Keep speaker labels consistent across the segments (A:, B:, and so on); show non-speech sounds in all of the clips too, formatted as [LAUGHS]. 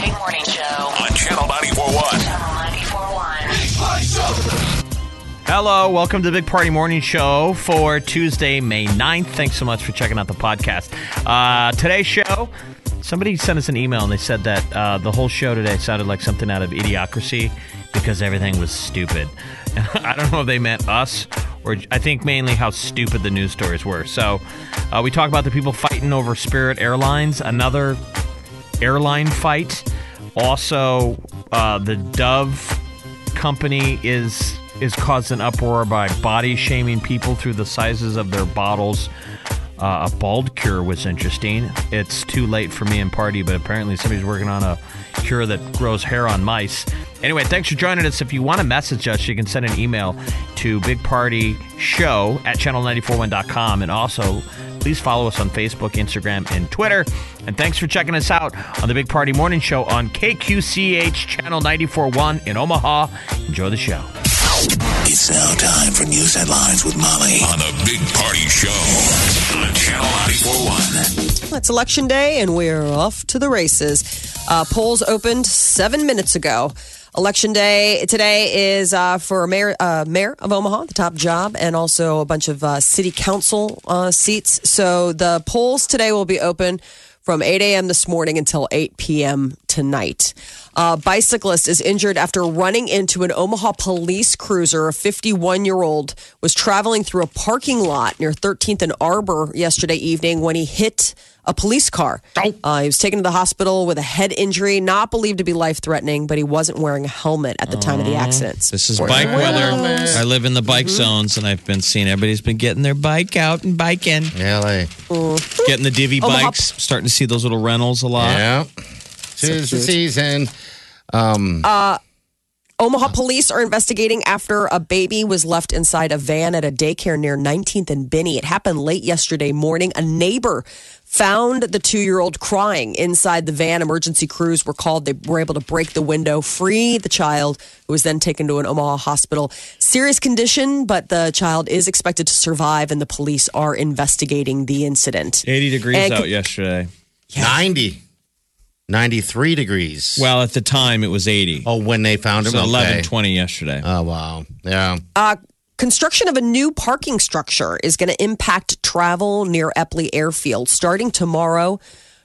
A: To the Big Party Morning Show
B: on Channel 941.
A: Channel 941.
C: Hello, welcome to the Big Party Morning Show for Tuesday, May 9th. Thanks so much for checking out the podcast. Uh, today's show, somebody sent us an email and they said that uh, the whole show today sounded like something out of Idiocracy because everything was stupid. [LAUGHS] I don't know if they meant us or I think mainly how stupid the news stories were. So uh, we talk about the people fighting over Spirit Airlines, another airline fight. Also, uh, the Dove company is is caused an uproar by body shaming people through the sizes of their bottles. Uh, a bald cure was interesting. It's too late for me and party, but apparently somebody's working on a cure that grows hair on mice. Anyway, thanks for joining us. If you want to message us, you can send an email to bigpartyshow at channel941.com. And also, please follow us on Facebook, Instagram, and Twitter. And thanks for checking us out on the Big Party Morning Show on KQCH Channel 941 in Omaha. Enjoy the show.
B: It's now time for news headlines with Molly on the Big Party Show on Channel 941.
D: It's election day, and we're off to the races. Uh, polls opened seven minutes ago. Election day today is uh, for mayor, uh, mayor of Omaha, the top job, and also a bunch of uh, city council uh, seats. So the polls today will be open from 8 a.m. this morning until 8 p.m. tonight. A bicyclist is injured after running into an Omaha police cruiser. A 51 year old was traveling through a parking lot near 13th and Arbor yesterday evening when he hit a police car. Uh, he was taken to the hospital with a head injury, not believed to be life threatening, but he wasn't wearing a helmet at the time of the accident.
E: This is bike weather. I live in the bike
D: Mm-hmm.
E: zones, and I've been seeing everybody's been getting their bike out and biking,
F: LA.
E: getting the divvy
D: Omaha-
E: bikes. Starting to see those little rentals a lot.
F: Yeah. Tis the season.
D: Omaha police are investigating after a baby was left inside a van at a daycare near 19th and Binney. It happened late yesterday morning. A neighbor found the two year old crying inside the van. Emergency crews were called. They were able to break the window, free the child, who was then taken to an Omaha hospital. Serious condition, but the child is expected to survive, and the police are investigating the incident.
E: 80 degrees
D: And-
E: out yesterday.
F: 90. 93 degrees.
E: Well, at the time, it was 80.
F: oh, when they found him?
E: so
F: Okay.
E: 11, 20 yesterday.
F: Oh, wow. Yeah.
D: Uh, construction of a new parking structure is going to impact travel near Eppley Airfield. Starting tomorrow,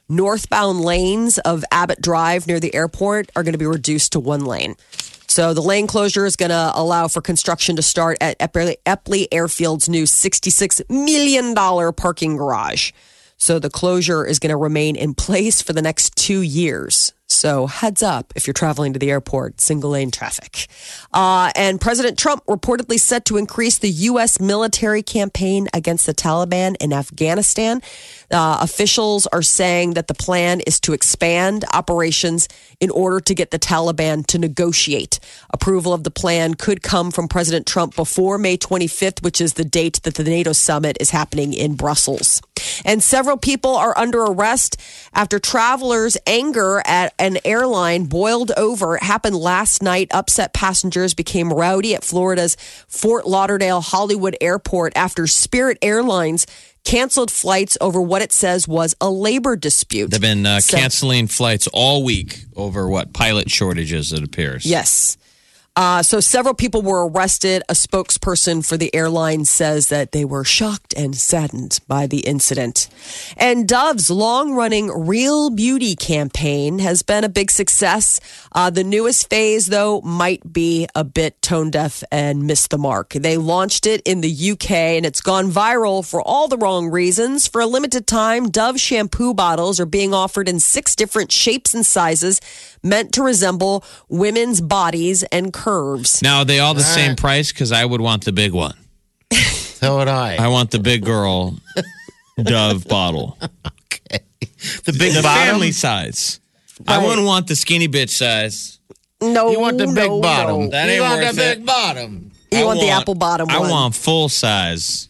D: northbound lanes of Abbott Drive near the airport are going to be reduced to one lane. So the lane closure is going to allow for construction to start at Eppley, Eppley Airfield's new $66 million parking garage. So the closure is going to remain in place for the next two years. So heads up if you're traveling to the airport, single lane traffic. Uh, and President Trump reportedly set to increase the U.S. military campaign against the Taliban in Afghanistan. Uh, officials are saying that the plan is to expand operations in order to get the Taliban to negotiate. Approval of the plan could come from President Trump before May 25th, which is the date that the NATO summit is happening in Brussels. And several people are under arrest after travelers' anger at an airline boiled over. It happened last night. Upset passengers became rowdy at Florida's Fort Lauderdale Hollywood Airport after Spirit Airlines canceled flights over what it says was a labor dispute.
E: They've been uh,
D: So-
E: canceling flights all week over what? Pilot shortages, it appears.
D: Yes. Uh, so several people were arrested. A spokesperson for the airline says that they were shocked and saddened by the incident. And Dove's long-running Real Beauty campaign has been a big success. Uh, the newest phase, though, might be a bit tone deaf and missed the mark. They launched it in the UK, and it's gone viral for all the wrong reasons. For a limited time, Dove shampoo bottles are being offered in six different shapes and sizes, meant to resemble women's bodies and curves.
E: Now, are they all the same price? Because I would want the big one. [LAUGHS]
F: So would I.
E: I want the big girl [LAUGHS] Dove bottle. Okay.
F: The big
E: The
F: bottom.
E: family size. I wouldn't want the skinny bitch size.
D: No,
F: You want the big
D: no,
F: bottom.
D: no.
E: That
F: you
E: ain't
F: want
E: worth
F: the
E: it.
F: big bottom.
D: You
E: I
D: want the apple bottom
E: I
D: one.
E: want full size.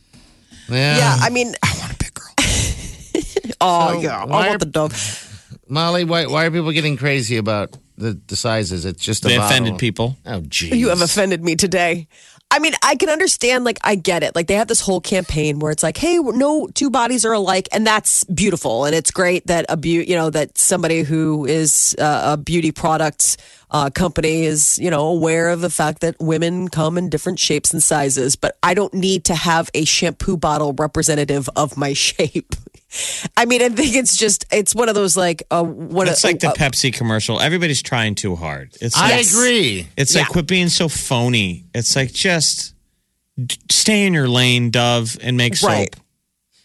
F: Yeah.
D: Yeah, I mean,
E: I want a big girl. [LAUGHS]
D: oh
F: So
D: yeah, I want the dove.
F: Molly, why, why are people getting crazy about the, the sizes? It's just a
E: They
F: bottle.
E: offended people.
F: Oh, geez. [LAUGHS]
D: You have offended me today. I mean, I can understand, like, I get it. Like, they have this whole campaign where it's like, hey, no two bodies are alike. And that's beautiful. And it's great that a beauty, you know, that somebody who is uh, a beauty products uh, company is, you know, aware of the fact that women come in different shapes and sizes. But I don't need to have a shampoo bottle representative of my [LAUGHS] shape. I mean, I think it's just, it's one of those, like, uh, what
E: It's
D: a,
E: like the
D: uh,
E: Pepsi commercial. Everybody's trying too hard. It's
F: I
E: like,
D: Yes.
F: agree.
E: It's like quit being so phony. It's like just stay in your lane, Dove, and make soap.
D: Right.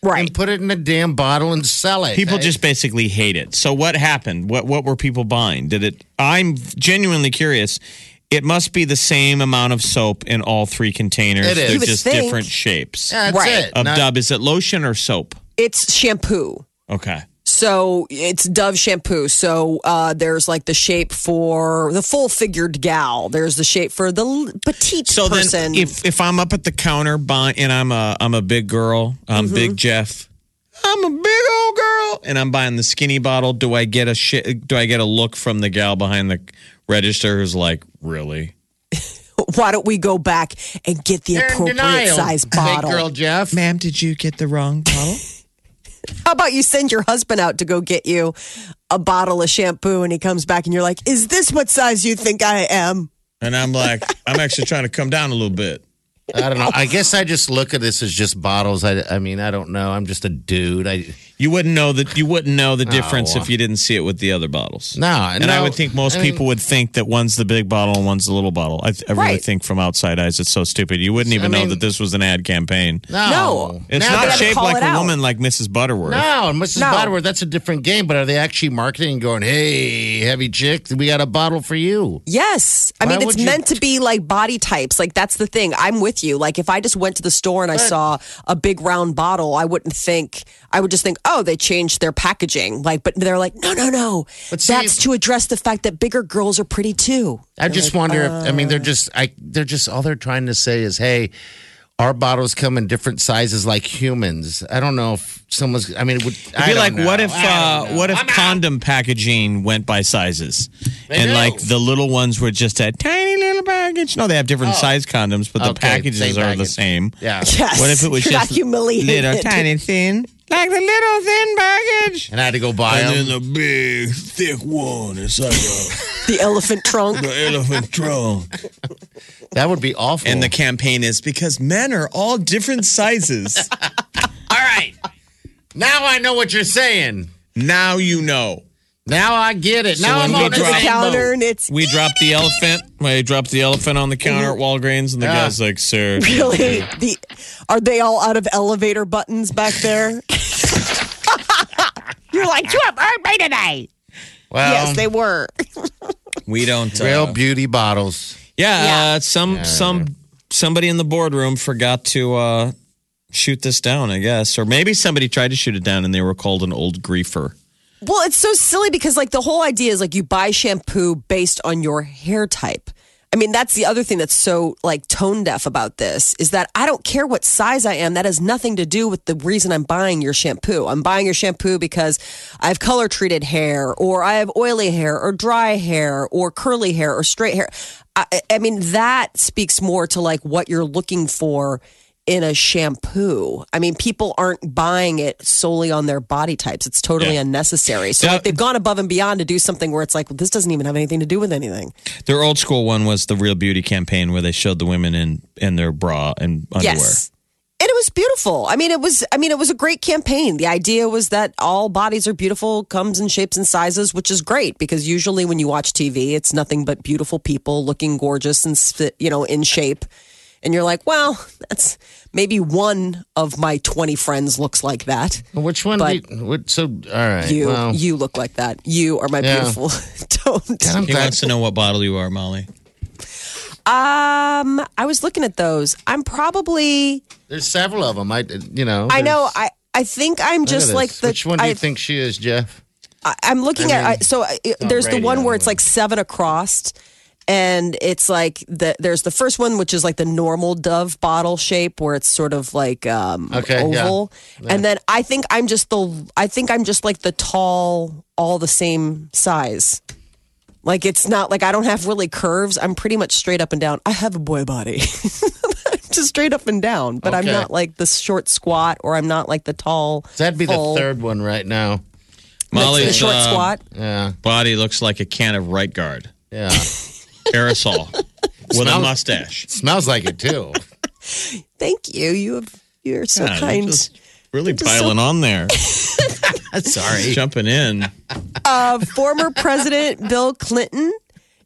D: right.
F: And put it in a damn bottle and sell it.
E: People
F: I-
E: just basically hate it. So what happened? What what were people buying? Did it? I'm genuinely curious. It must be the same amount of soap in all three containers.
F: It is.
E: They're just
D: think.
E: different shapes.
F: That's
D: Right.
F: it.
E: Of
F: Not-
E: Dove, is it lotion or soap?
D: It's shampoo.
E: Okay.
D: So it's Dove shampoo. So uh, there's like the shape for the full figured gal. There's the shape for the petite
E: So
D: person.
E: then, if if I'm up at the counter buying, and I'm a I'm a big girl, I'm
D: Mm-hmm.
E: Big Jeff, I'm a big old girl, and I'm buying the skinny bottle. Do I get a shit? Do I get a look from the gal behind the register who's like, really? [LAUGHS]
D: why don't we go back and get the
F: They're
D: appropriate
F: denial.
D: size
F: Big
D: bottle?
F: girl Jeff.
E: Ma'am, did you get the wrong bottle? [LAUGHS]
D: How about you send your husband out to go get you a bottle of shampoo, and he comes back, and you're like, "Is this what size you think I am?"
E: and I'm like, I'm actually trying to come down a little bit.
F: I don't know. I guess I just look at this as just bottles. I, I mean, I don't know. I'm just a dude. I
E: You wouldn't know that you wouldn't know the oh, difference
F: Oh.
E: if you didn't see it with the other bottles.
F: no.
E: And I would think most
F: I mean,
E: people would think that one's the big bottle and one's the little bottle. I, I really
D: Right.
E: think from outside eyes, it's so stupid. You wouldn't even
F: I
E: know that this was an ad campaign.
F: No,
D: No.
E: It's
F: Now
E: not
D: they
F: that-
D: had to
E: shaped like a
D: out.
E: woman like Mrs. Butterworth.
F: No, and Mrs.
D: No.
F: Butterworth, that's a different game. But are they actually marketing and going, hey, heavy chick, we got a bottle for you?
D: Yes. I
F: Why
D: mean, it's
F: you-
D: meant to be like body types. Like, that's the thing. I'm with you. Like, if I just went to the store and I saw a big round bottle, I wouldn't think, I would just think, oh, they changed their packaging. Like, but they're like, no, no, no.
F: But see-
D: that's to address the fact that bigger girls are pretty too.
F: I just wonder if I mean
D: uh.
F: they're just I they're just all they're trying to say is hey, our bottles come in different sizes like humans. I don't know if someone's I mean it would
E: It'd
F: I
E: be
F: don't
E: like,
F: know.
E: what if uh, what if
F: I'm out.
E: condom packaging went by sizes, and
F: do.
E: like the little ones were just a tiny little package? No, they have different size condoms, but the
F: Oh. Okay,
E: packages
F: same
E: are the same.
F: Yeah.
D: Yes.
E: What if it was
D: You're
E: just
D: not humiliated.
E: little tiny thin, like the little thin baggage.
F: And I had to go buy
E: And then the big thick one. It's like a,
D: The elephant trunk.
E: the elephant trunk.
F: That would be awful.
E: And the campaign is because men are all different sizes. [LAUGHS]
F: all right. Now I know what you're saying.
E: now you know.
F: Now I get it.
E: So
F: now I'm
E: we
F: on the
D: to
E: drop-
F: same
D: counter
F: boat.
D: and it's
E: We dropped the elephant. We dropped the elephant on the counter at Walgreens, and the
F: Yeah.
E: guy's like, "Sir, [LAUGHS]
D: really the. Are they all out of elevator buttons back there? [LAUGHS] You're like, you have earned me today.
F: Well,
D: yes, they were. [LAUGHS]
E: we don't."
F: real
E: Uh,
F: beauty bottles.
E: yeah,
D: Yeah.
E: Uh, some some somebody in the boardroom forgot to uh, shoot this down, I guess, or maybe somebody tried to shoot it down, and they were called an old griefer.
D: Well, it's so silly because like the whole idea is like you buy shampoo based on your hair type. I mean, that's the other thing that's so like tone deaf about this is that I don't care what size I am. That has nothing to do with the reason I'm buying your shampoo. I'm buying your shampoo because I have color treated hair or I have oily hair or dry hair or curly hair or straight hair. I, I mean, that speaks more to like what you're looking for in a shampoo. I mean, people aren't buying it solely on their body types. It's totally
E: Yeah.
D: unnecessary. So
E: Yeah.
D: like they've gone above and beyond to do something where it's like, well, this doesn't even have anything to do with anything.
E: Their old school one was the Real Beauty campaign, where they showed the women in in their bra and underwear.
D: Yes. And it was beautiful. I mean, it was. I mean, it was a great campaign. The idea was that all bodies are beautiful, comes in shapes and sizes, which is great because usually when you watch TV, it's nothing but beautiful people looking gorgeous and you know in shape. And you're like, well, that's maybe one of my 20 friends looks like that.
F: Which one?
D: But-
F: do you, what, so, all right.
D: You,
F: well,
D: you look like that. You are my
F: Yeah.
D: beautiful [LAUGHS] toned.
F: I'm
E: He wants to know what bottle you are, Molly.
D: Um, I was looking at those. I'm probably.
F: there's several of them. I, you know.
D: I know. I I think I'm just like the.
F: Which one do you
D: I-
F: think she is, Jeff?
D: I, I'm looking
F: I
D: at I, so I, there's the one where it's like seven across, and it's like the there's the first one which is like the normal Dove bottle shape where it's sort of like um,
F: Okay, yeah.
D: oval, and then I think I'm just the I think I'm just like the tall, all the same size. Like it's not like I don't have really curves. I'm pretty much straight up and down. I have a boy body. [LAUGHS] just straight up and down, but I'm not like the short squat or I'm not like the tall.
F: That'd be
D: full-
F: the third one right now.
D: the
E: Molly's
D: short
E: uh,
D: squat.
F: Yeah,
E: body looks like a can of right guard
F: yeah. [LAUGHS]
E: aerosol with a mustache.
F: Smells like it too.
D: Thank you. You have you're so
E: God, you're
D: kind.
E: just really
D: just so-
E: piling on there, [LAUGHS]
F: Sorry.
E: jumping in.
D: Uh, former President Bill Clinton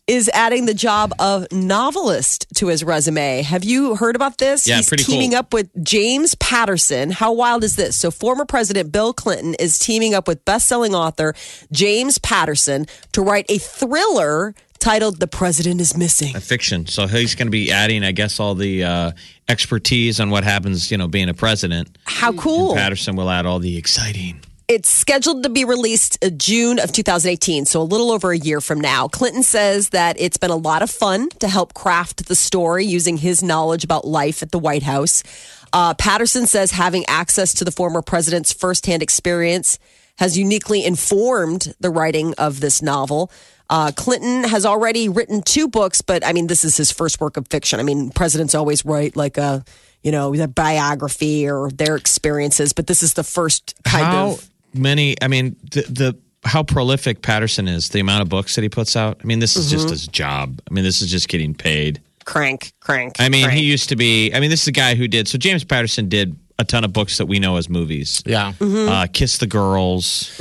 D: is adding the job of novelist to his resume. Have you heard about this?
E: Yeah,
D: He's
E: pretty
D: teaming
E: cool.
D: up with James Patterson. How wild is this? So, former President Bill Clinton is teaming up with best-selling author James Patterson to write a thriller titled "The President Is Missing."
E: A fiction. So he's going to be adding, I guess, all the uh, expertise on what happens, you know, being a president.
D: How cool!
E: Patterson will add all the exciting.
D: It's scheduled to be released uh, June of 2018, so a little over a year from now. Clinton says that it's been a lot of fun to help craft the story using his knowledge about life at the White House. Uh, Patterson says having access to the former president's firsthand experience has uniquely informed the writing of this novel. Uh, Clinton has already written two books, but I mean, this is his first work of fiction. I mean, presidents always write like a, you know, their biography or their experiences, but this is the first kind
E: How
D: of.
E: many? I mean, the, the how prolific Patterson is, the amount of books that he puts out. I mean, this is
D: Mm-hmm.
E: just his job. I mean, this is just getting paid.
D: crank, crank.
E: I mean,
D: crank.
E: he used to be. I mean, this is a guy who did. So James Patterson did a ton of books that we know as movies.
F: Yeah.
D: Mm-hmm.
E: Uh, Kiss the Girls.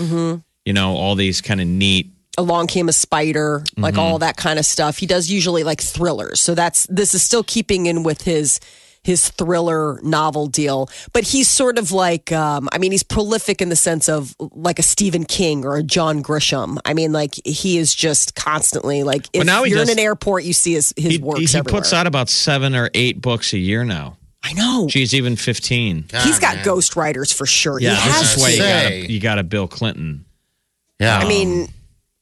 E: You know, all these kind of neat.
D: Along Came a Spider, like
E: Mm-hmm.
D: all that kind of stuff. He does usually like thrillers, so that's this is still keeping in with his his thriller novel deal. But he's sort of like, um, I mean, he's prolific in the sense of like a Stephen King or a John Grisham. I mean, like he is just constantly like if
E: now he
D: you're in
E: does-
D: an airport, you see his his
E: He,
D: works
E: he
D: everywhere.
E: puts out about seven or eight books a year now.
D: I know
E: Geez, even fifteen.
D: he's got
F: man.
D: ghostwriters for sure.
E: Yeah,
D: he
E: this
D: has
E: is why you got a, you got a Bill Clinton.
F: Yeah.
D: I mean,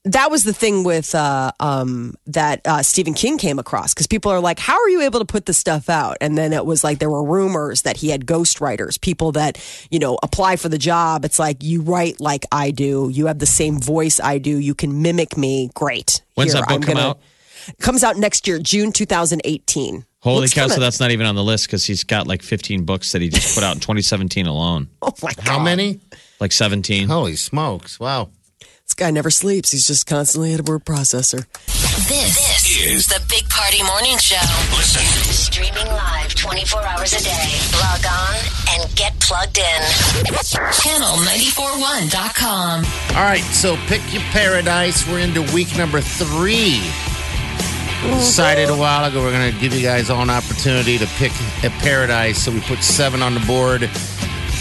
D: that was the thing with uh, um, that uh, Stephen King came across because people are like, "How are you able to put this stuff out?" And then it was like there were rumors that he had ghostwriters, people that you know apply for the job. It's like you write like I do, you have the same voice I do, you can mimic me. Great.
E: When's
D: Here,
E: that book
D: I'm
E: come
D: gonna-
E: out?
D: Comes out next year, June 2018.
E: Holy
D: Looks
E: cow! So
D: kinda-
E: that's not even on the list because he's got like 15 books that he just put out in 2017 alone. [LAUGHS]
D: oh my god!
F: How many?
E: Like 17.
F: Holy smokes! Wow.
D: This guy never sleeps. He's just constantly at a word processor.
A: This, this is the Big Party Morning Show.
B: Listen.
A: Streaming live 24 hours a day. Log on and get plugged in. Channel941.com.
F: All right, so pick your paradise. We're into week number three. We decided a while ago we're going to give you guys all an opportunity to pick a paradise. So we put seven on the board.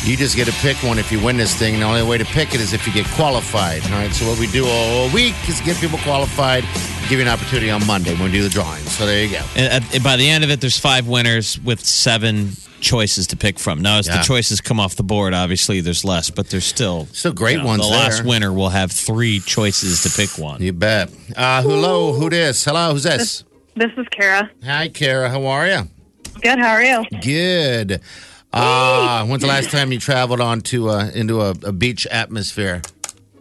F: You just get to pick one if you win this thing. The only way to pick it is if you get qualified. All right, so what we do all week is get people qualified, give you an opportunity on Monday when we do the drawing. So there you go.
E: And at, by the end of it, there's five winners with seven choices to pick from. Now, as
F: Yeah.
E: the choices come off the board, obviously there's less, but there's still
F: Still great
E: you know,
F: ones
E: The last winner will have three choices to pick one.
F: You bet. Uh, hello, who this? Hello, who's this?
G: This is Kara.
F: Hi, Kara. How are you?
G: Good. How are you?
F: Good. Uh, when's the last time you traveled onto uh, into a, a beach atmosphere?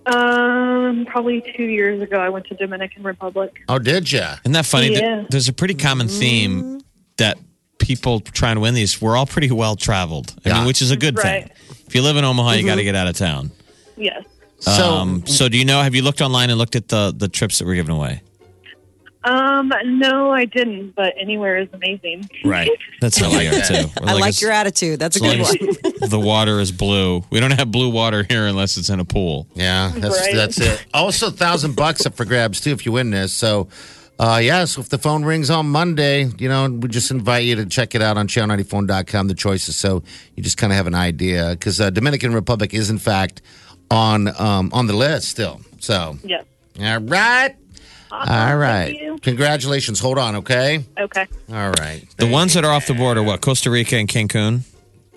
G: Um, probably two years ago, I went to Dominican Republic.
F: Oh, did you?
E: Isn't that funny? Th-
G: Yeah.
E: There's a pretty common theme that people trying to win these, we're all pretty well traveled. I
F: Yeah.
E: mean, which is a good
G: Right.
E: thing. If you live in Omaha, you got to get out of town.
G: Yes.
F: So,
E: um, so do you know? Have you looked online and looked at the the trips that were given away?
G: Um, no, I didn't. But anywhere is amazing.
E: Right. That's how we are too. [LAUGHS]
D: I like
E: as-
D: your attitude. That's a good one. [LAUGHS]
E: the water is blue. We don't have blue water here unless it's in a pool.
F: yeah, that's
G: Right.
F: that's it. Also, thousand bucks up for grabs too if you win this. So, uh, yeah. So if the phone rings on Monday, you know, we just invite you to check it out on channel94.com. The choices, so you just kind of have an idea because uh, Dominican Republic is in fact on um, on the list still. So,
G: Yes.
F: all right, all right. Congratulations. Hold on, okay.
G: Okay.
F: All right.
E: The ones that are off the board are what? Costa Rica and Cancun.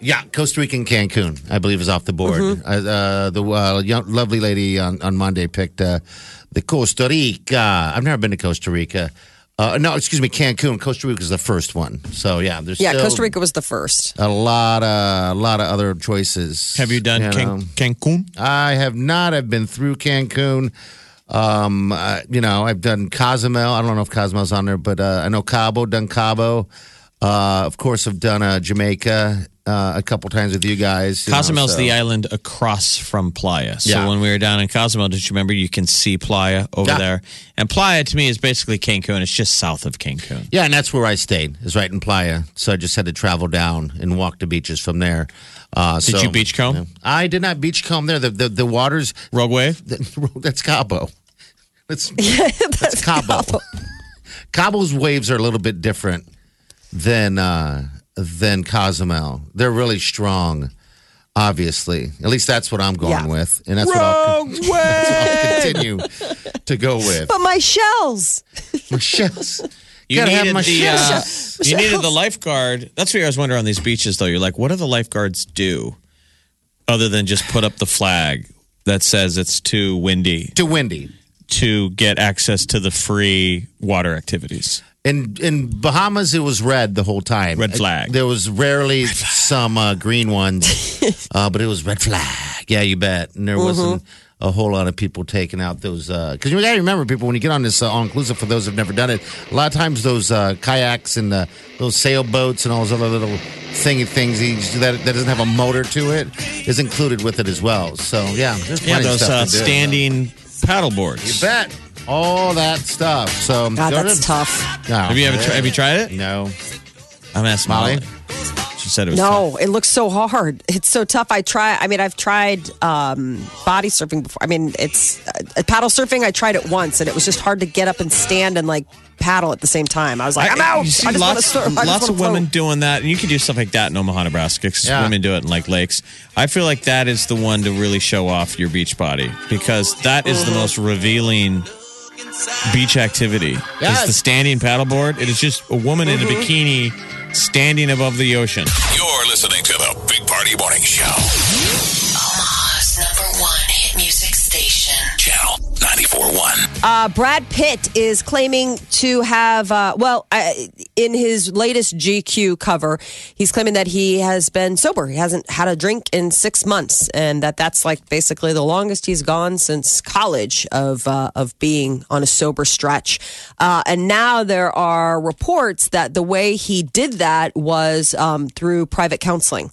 F: Yeah, Costa Rica and Cancun, I believe, is off the board.
D: Mm-hmm.
F: Uh, uh, the uh, young, lovely lady on, on Monday picked uh, the Costa Rica. I've never been to Costa Rica. Uh, no, excuse me, Cancun. Costa Rica is the first one. So yeah, there's
D: Yeah,
F: still
D: Costa Rica was the first.
F: a lot of a lot of other choices.
E: Have you done
F: know.
E: Can- Cancun?
F: I have not. I've been through Cancun. Um, uh, you know, I've done Cozumel. I don't know if Cozumel's on there, but uh, I know Cabo. Done Cabo. Uh, of course, I've done uh, Jamaica uh, a couple times with you guys. you know,
E: Cozumel's
F: so-
E: the island across from Playa. So
F: Yeah.
E: when we were down in Cozumel, did you remember you can see Playa over
F: Yeah.
E: there? And Playa to me is basically Cancun. It's just south of Cancun.
F: Yeah, and that's where I stayed. Is right in Playa. So I just had to travel down and walk the beaches from there. Uh,
E: Did
F: so-
E: you beachcomb?
F: I did not beachcomb there. The the, the waters.
E: Rogue Wave? [LAUGHS]
F: That's Cabo. That's, [LAUGHS] that's Cabo. [LAUGHS] Cabo's waves are a little bit different than uh, than Cozumel. They're really strong. Obviously, at least that's what I'm going
D: Yeah.
F: with, and that's what, I'll, [LAUGHS] that's what I'll continue to go with.
D: But my shells.
F: My shells.
E: You
F: Gotta have
E: needed
F: my
E: the uh,
F: shells.
E: you needed the lifeguard. That's what I was wondering on these beaches, though. You're like, what do the lifeguards do other than just put up the flag that says it's too windy
F: Too windy.
E: To get access to the free water activities?
F: In in Bahamas, it was red the whole time.
E: Red flag.
F: There was rarely some uh, green ones, [LAUGHS] uh, but it was red flag. Yeah, you bet. And there wasn't a whole lot of people taking out those. Because you got to remember, people, when you get on this uh, all inclusive, for those who've never done it, a lot of times those uh, kayaks and uh, those sailboats and all those other little thingy things that, that doesn't have a motor to it is included with it as well. So yeah, there's
E: Yeah,
F: plenty of
E: those
F: stuff
E: uh,
F: to do.
E: standing paddle boards.
F: You bet. All that stuff. So
D: God,
F: go
D: that's
F: to-
D: tough.
F: Oh,
E: Have you ever tried? Have you tried it?
F: No.
E: I'm asking
F: Molly?
E: Molly. She said it was
D: No,
E: tough.
D: it looks so hard. It's so tough. I try. I mean, I've tried um, body surfing before. I mean, it's uh, paddle surfing. I tried it once, and it was just hard to get up and stand and like paddle at the same time. I was like, I, am out.
E: You see
D: I just want to
E: lots.
D: I just
E: lots
D: wanna
E: of women doing that, and you can do stuff like that in Omaha, Nebraska. Because
F: Yeah.
E: women do it in like lakes. I feel like that is the one to really show off your beach body because that is the mm-hmm. most revealing beach activity.
F: Yes.
E: Is the standing paddleboard? It is just a woman in a mm-hmm. bikini standing above the ocean.
B: You're listening to the Big Party Morning Show.
D: Uh, Brad Pitt is claiming to have, uh, well, uh, in his latest GQ cover, he's claiming that he has been sober. He hasn't had a drink in six months, and that that's like basically the longest he's gone since college of uh, of being on a sober stretch. Uh, and now there are reports that the way he did that was um, through private counseling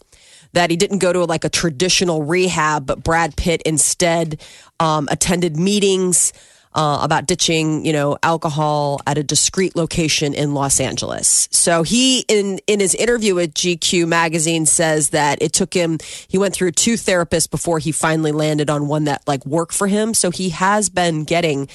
D: that he didn't go to like a traditional rehab, but Brad Pitt instead um, attended meetings uh, about ditching, you know, alcohol at a discreet location in Los Angeles. So he, in in his interview with GQ magazine, says that it took him. He went through two therapists before he finally landed on one that like worked for him. So he has been getting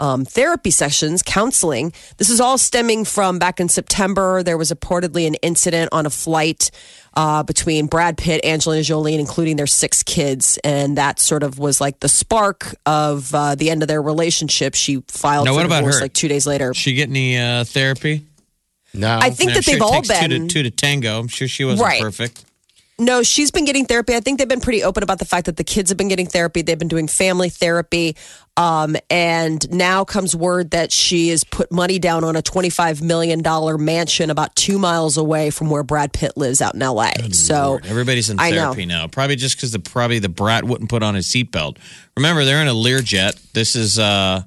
D: um, therapy sessions, counseling. This is all stemming from back in September. There was reportedly an incident on a flight uh, between Brad Pitt, Angelina Jolie, and including their six kids, and that sort of was like the spark of uh, the end of their relationship. She filed
E: Now,
D: for
E: what about
D: divorce
E: her?
D: like two days later.
E: She get any uh, therapy?
F: No.
D: I think
E: I'm
D: that
E: sure
D: they've
E: it
D: all
E: takes two
D: been.
E: to, two to tango. I'm sure she wasn't
D: Right.
E: perfect.
D: No, she's been getting therapy. I think they've been pretty open about the fact that the kids have been getting therapy. They've been doing family therapy. Um, and now comes word that she has put money down on a $25 million mansion about two miles away from where Brad Pitt lives out in LA. so
E: Everybody's in
D: I know.
E: therapy now. Probably just because the probably the brat wouldn't put on his seatbelt. Remember, they're in a Learjet. This is uh,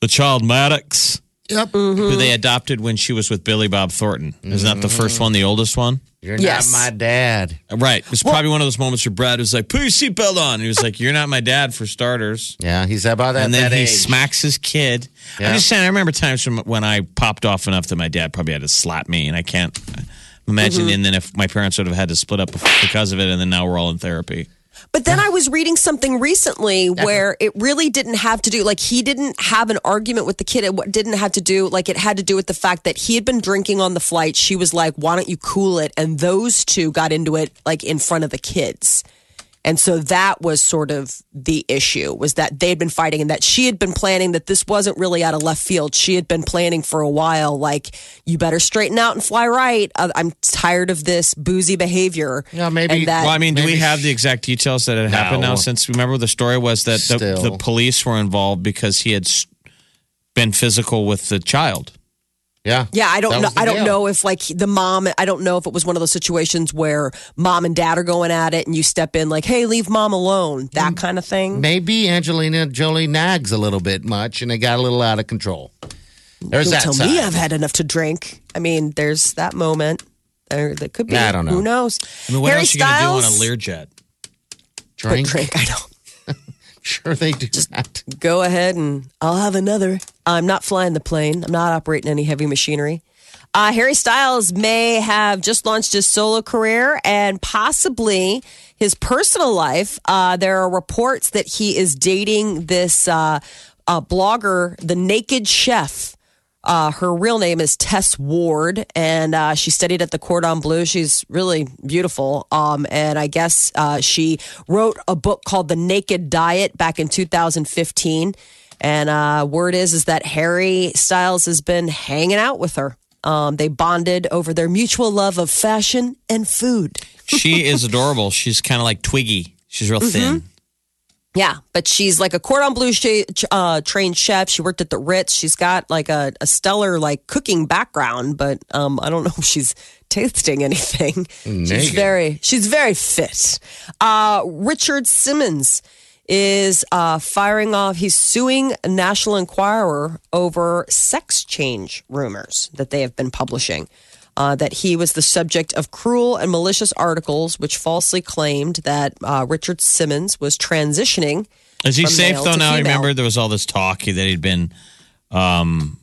E: the child Maddox,
F: Yep.
D: Mm-hmm.
E: who they adopted when she was with Billy Bob Thornton. Isn't that the first one, the oldest one?
F: You're
D: Yes.
F: not my dad.
E: Right. It's probably one of those moments where Brad was like, "Put your seatbelt on." And he was like, "You're not my dad for starters.
F: Yeah, he's about that.
E: and then
F: that
E: he
F: age.
E: smacks his kid.
F: Yeah.
E: I'm just saying. I remember times from when I popped off enough that my dad probably had to slap me, and I can't imagine.
D: Mm-hmm.
E: And then if my parents would have had to split up because of it, and then now we're all in therapy.
D: But then I was reading something recently where it really didn't have to do like he didn't have an argument with the kid. It didn't have to do like it had to do with the fact that he had been drinking on the flight. She was like, "Why don't you cool it?" And those two got into it like in front of the kids. And so that was sort of the issue was that they had been fighting and that she had been planning that this wasn't really out of left field. She had been planning for a while, like, you better straighten out and fly right. Uh, I'm tired of this boozy behavior.
F: Yeah, maybe-
D: And that,
E: Well, I mean, do we have the exact details that had happened now? Since remember the story was that the, the police were involved because he had been physical with the child.
F: Yeah.
D: Yeah, I don't know. I don't
F: deal.
D: know if like the mom. I don't know if it was one of those situations where mom and dad are going at it, and you step in like, "Hey, leave mom alone," that mm. kind of thing.
F: Maybe Angelina Jolie nags a little bit much and it got a little out of control. There's
D: Don't
F: that
D: tell
F: side.
D: me I've had enough to drink. I mean, there's that moment. There, that could be.
F: I don't know.
D: Who knows?
E: I mean, what
D: Harry
E: else are you going to do on a
D: Styles?
E: Learjet?
D: But
F: drink.
D: drink. I don't. [LAUGHS]
F: Sure, they do that.
D: Go ahead and I'll have another. I'm not flying the plane. I'm not operating any heavy machinery. Uh, Harry Styles may have just launched his solo career and possibly his personal life. Uh, there are reports that he is dating this uh, uh, blogger, The Naked Chef. Uh, her real name is Tess Ward, and uh, she studied at the Cordon Bleu. She's really beautiful. Um, and I guess uh, she wrote a book called The Naked Diet back in 2015. And uh, word is is that Harry Styles has been hanging out with her. Um, they bonded over their mutual love of fashion and food.
E: She is [LAUGHS] adorable. She's kind of like Twiggy. She's real thin.
D: Yeah, but she's like a cordon bleu sh- uh, trained chef. She worked at the Ritz. She's got like a, a stellar like cooking background, but um, I don't know if she's [LAUGHS] tasting anything. She's very she's very fit. Uh, Richard Simmons is uh, firing off. He's suing National Enquirer over sex change rumors that they have been publishing. Uh, that he was the subject of cruel and malicious articles which falsely claimed that uh, Richard Simmons was transitioning.
E: Is he safe though? Now, I remember there was all this talk that he'd been um,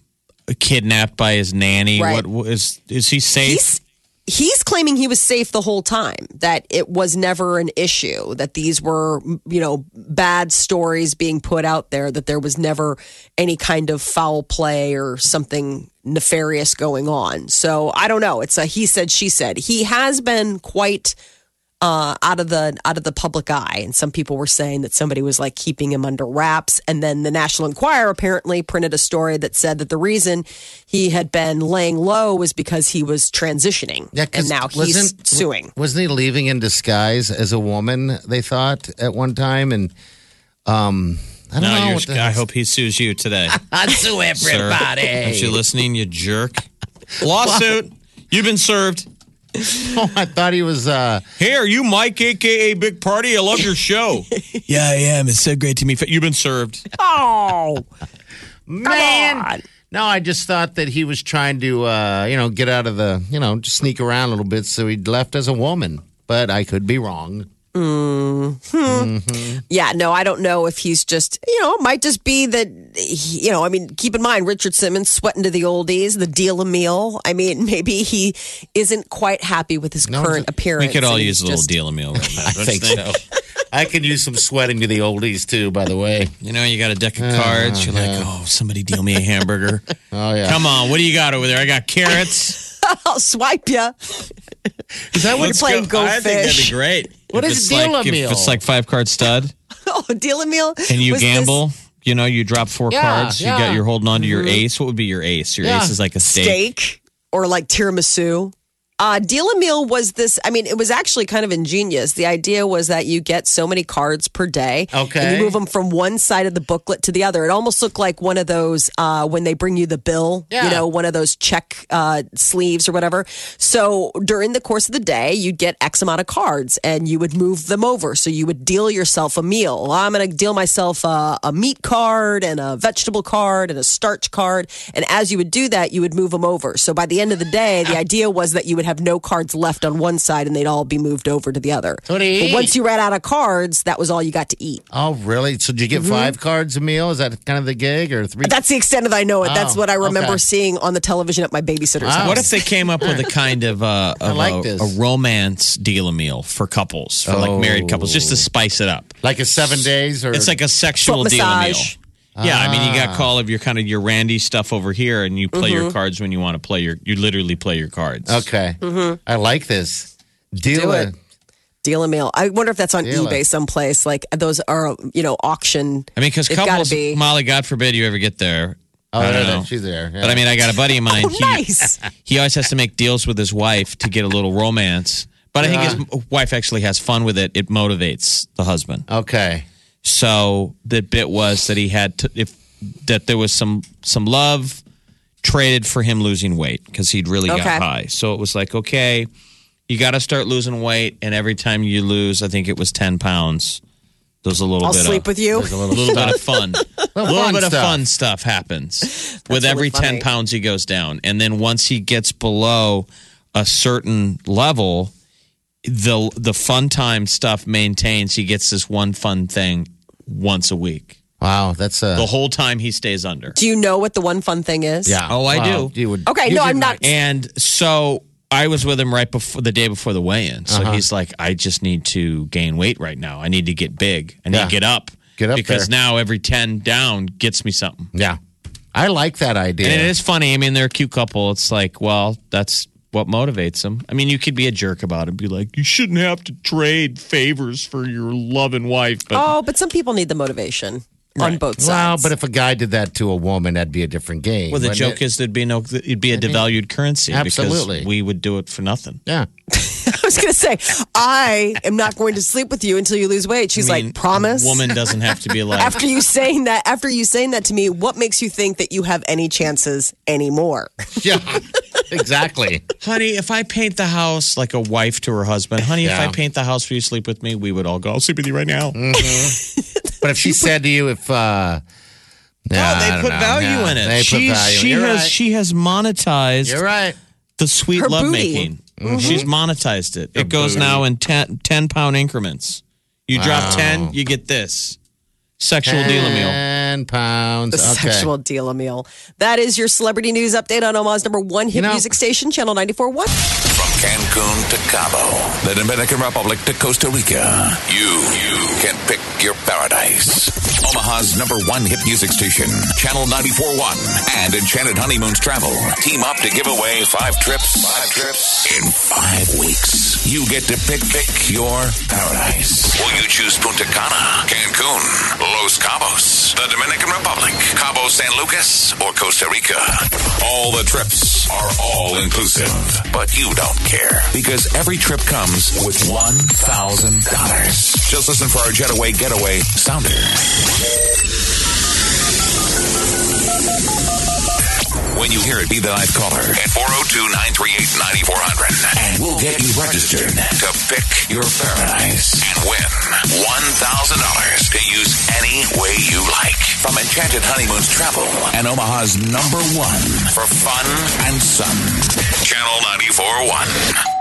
E: kidnapped by his nanny.
D: Right.
E: What is is he safe?
D: He's he's claiming he was safe the whole time. That it was never an issue. That these were you know bad stories being put out there. That there was never any kind of foul play or something nefarious going on. So I don't know. It's a he said she said. He has been quite uh, out of the out of the public eye, and some people were saying that somebody was like keeping him under wraps. And then the National Enquirer apparently printed a story that said that the reason he had been laying low was because he was transitioning,
F: Yeah, 'cause
D: and now he's
F: wasn't-
D: suing.
F: Wasn't he leaving in disguise as a woman? They thought at one time, and um, I don't
E: no,
F: know. the-
E: I hope he sues you today. [LAUGHS]
F: I sue
E: sir.
F: everybody.
E: Aren't you listening, you jerk? [LAUGHS] Lawsuit. You've been served. [LAUGHS]
F: Oh, I thought he was. uh
E: Hey, are you Mike, aka Big Party? I love your show. [LAUGHS] yeah, I am. It's so great to meet. You've been served.
D: Oh, [LAUGHS]
F: Man. No, I just thought that he was trying to, uh, you know, get out of the, you know, just sneak around a little bit. So he left as a woman, but I could be wrong. Mm-hmm. Mm-hmm.
D: yeah. No, I don't know if he's just you know it might just be that he, you know. I mean, keep in mind Richard Simmons sweating to the oldies, the deal a meal. I mean, [LAUGHS] maybe he isn't quite happy with his
F: No,
D: current appearance.
E: We could all use a little
D: just-
E: deal of meal [LAUGHS] right now.
F: I think so. I can use some sweating to the oldies too, by the way.
E: You know, you got a deck of uh, cards. You're like, oh, somebody deal me a hamburger. [LAUGHS]
F: Oh, yeah.
E: Come on, what do you got over there? I got carrots.
D: I'll swipe you.
F: Is that what
E: Let's
D: playing
E: go. I think that'd be great.
F: What
E: If
F: is deal
E: like,
F: a
E: if
F: meal?
E: it's like five card stud [LAUGHS]
D: Oh, deal a meal.
E: and you
D: Was this-
E: gamble, you know, you drop four
F: Yeah,
E: cards. You
F: yeah.
E: got you're holding on to your mm-hmm. ace. What would be your ace? Your
F: Yeah.
E: ace is like a steak.
D: steak or like tiramisu. Uh, deal a meal was this. I mean, it was actually kind of ingenious. The idea was that you get so many cards per day.
F: Okay.
D: And you move them from one side of the booklet to the other. It almost looked like one of those uh, when they bring you the bill,
F: Yeah.
D: you know, one of those check uh, sleeves or whatever. So during the course of the day, you'd get X amount of cards and you would move them over. So you would deal yourself a meal. I'm going to deal myself a, a meat card and a vegetable card and a starch card. And as you would do that, you would move them over. So by the end of the day, the [LAUGHS] idea was that you would have no cards left on one side and they'd all be moved over to the other.
F: So to
D: But
F: eat.
D: once you ran out of cards, that was all you got to eat.
F: Oh, really? So did you get
D: Mm-hmm.
F: five cards a meal? Is that kind of the gig or three?
D: That's the extent of I know it. That's
F: Oh,
D: what I remember
F: okay.
D: seeing on the television at my babysitter's
F: Wow.
D: house.
E: What if they came up with a kind of, uh, [LAUGHS] of
F: like
E: a, a romance deal a meal for couples, for like married couples, just to spice it up?
F: like a seven days or
E: It's like a sexual
D: Foot
E: deal a meal.
D: Massage.
E: Yeah, I mean, you
F: Ah.
E: got call of your kind of your Randy stuff over here, and you play
D: Mm-hmm.
E: your cards when you want to play your. You literally play your cards.
F: okay.
D: Mm-hmm.
F: I like this. Deal
D: Do
F: a-
D: it. Deal a meal. I wonder if that's on
F: Deal
D: eBay
F: it.
D: someplace. Like those are, you know, auction.
E: I mean, because
D: It's gotta
E: couples,
D: be.
E: Molly, God forbid you ever get there.
F: Oh,
E: I
F: there,
E: don't
F: there,
E: know.
F: she's there. yeah.
E: But I mean, I got a buddy of [LAUGHS] mine.
D: Oh,
E: he,
D: nice. [LAUGHS]
E: he always has to make deals with his wife to get a little romance. But I think his wife actually has fun with it. It motivates the husband.
F: okay.
E: So the bit was that he had to if that there was some some love traded for him losing weight because he'd really
D: Okay.
E: got high. So it was like, okay, you got to start losing weight, and every time you lose, I think it was ten pounds. There's a little
D: I'll
E: bit
D: sleep
E: of,
D: with you.
F: There's a
E: a
F: little,
E: little bit of fun. [LAUGHS] a little
F: fun
E: bit of
F: stuff.
E: fun stuff happens with every
D: funny.
E: 10 pounds he goes down. And then once he gets below a certain level, the the fun time stuff maintains. He gets this one fun thing once a week.
F: Wow, that's a.
E: The whole time he stays under.
D: Do you know what the one fun thing is?
F: yeah.
E: Oh, I
F: Wow,
E: do.
F: You would.
D: Okay,
F: you
D: no, I'm not.
E: And so I was with him right before the day before the weigh-in. So
F: Uh-huh.
E: he's like, I just need to gain weight right now. I need to get big. I need
F: Yeah.
E: to get up.
F: Get up
E: because
F: there.
E: now every ten down gets me something.
F: Yeah, I like that idea.
E: And it is funny. I mean, they're a cute couple. It's like, well, that's what motivates them. I mean, you could be a jerk about it, be like, you shouldn't have to trade favors for your loving wife. But
D: Oh, but some people need the motivation on both
F: Well,
D: sides.
F: but if a guy did that to a woman, that'd be a different game.
E: well, the joke
F: it?
E: is there'd be no, it'd be a devalued currency
F: Absolutely.
E: because we would do it for nothing.
F: yeah. [LAUGHS]
D: I was going to say, I am not going to sleep with you until you lose weight. She's
E: I mean,
D: like, promise.
E: Woman doesn't have to be [LAUGHS] like,
D: After you saying that, after you saying that to me, what makes you think that you have any chances anymore?
F: Yeah, [LAUGHS] exactly.
E: honey, if I paint the house like a wife to her husband, honey, if I paint the house for you, sleep with me, we would all go, I'll sleep with you right now. [LAUGHS]
F: But if she said to you, if uh, yeah,
E: oh, they put
F: know.
E: value
F: Yeah,
E: in it.
F: They put
E: She's-
F: value.
E: she
F: You're
E: has
F: right.
E: she has monetized
F: You're right.
E: the sweet
D: Her
E: love
D: booty.
E: making. She's monetized it. it goes
F: booty.
E: now in 10, 10 pound increments. You drop 10, you get this. Sexual deal a meal.
F: Ten pounds.
D: The
F: okay.
D: sexual deal a meal. That is your celebrity news update on Omaha's number one hit
F: You know-
D: music station, Channel 94.1.
B: From Cancun to Cabo, the Dominican Republic to Costa Rica, you, you can pick your paradise. Omaha's number one hit music station, Channel 94.1, and Enchanted Honeymoons Travel team up to give away five trips, five trips in five weeks. You get to pick, pick your paradise. Will you choose Punta Cana, Cancun, Los Cabos, the Dominican Republic, Cabo San Lucas, or Costa Rica? All the trips are all inclusive, but you don't care because every trip comes with $1,000. Just listen for our Jetaway Getaway sounder. When you hear it, be the ninth caller at 402-938-9400. And we'll get you registered to pick your paradise and win $1,000 to use any way you like. From Enchanted Honeymoons Travel and Omaha's number one for fun and sun. Channel 94.1.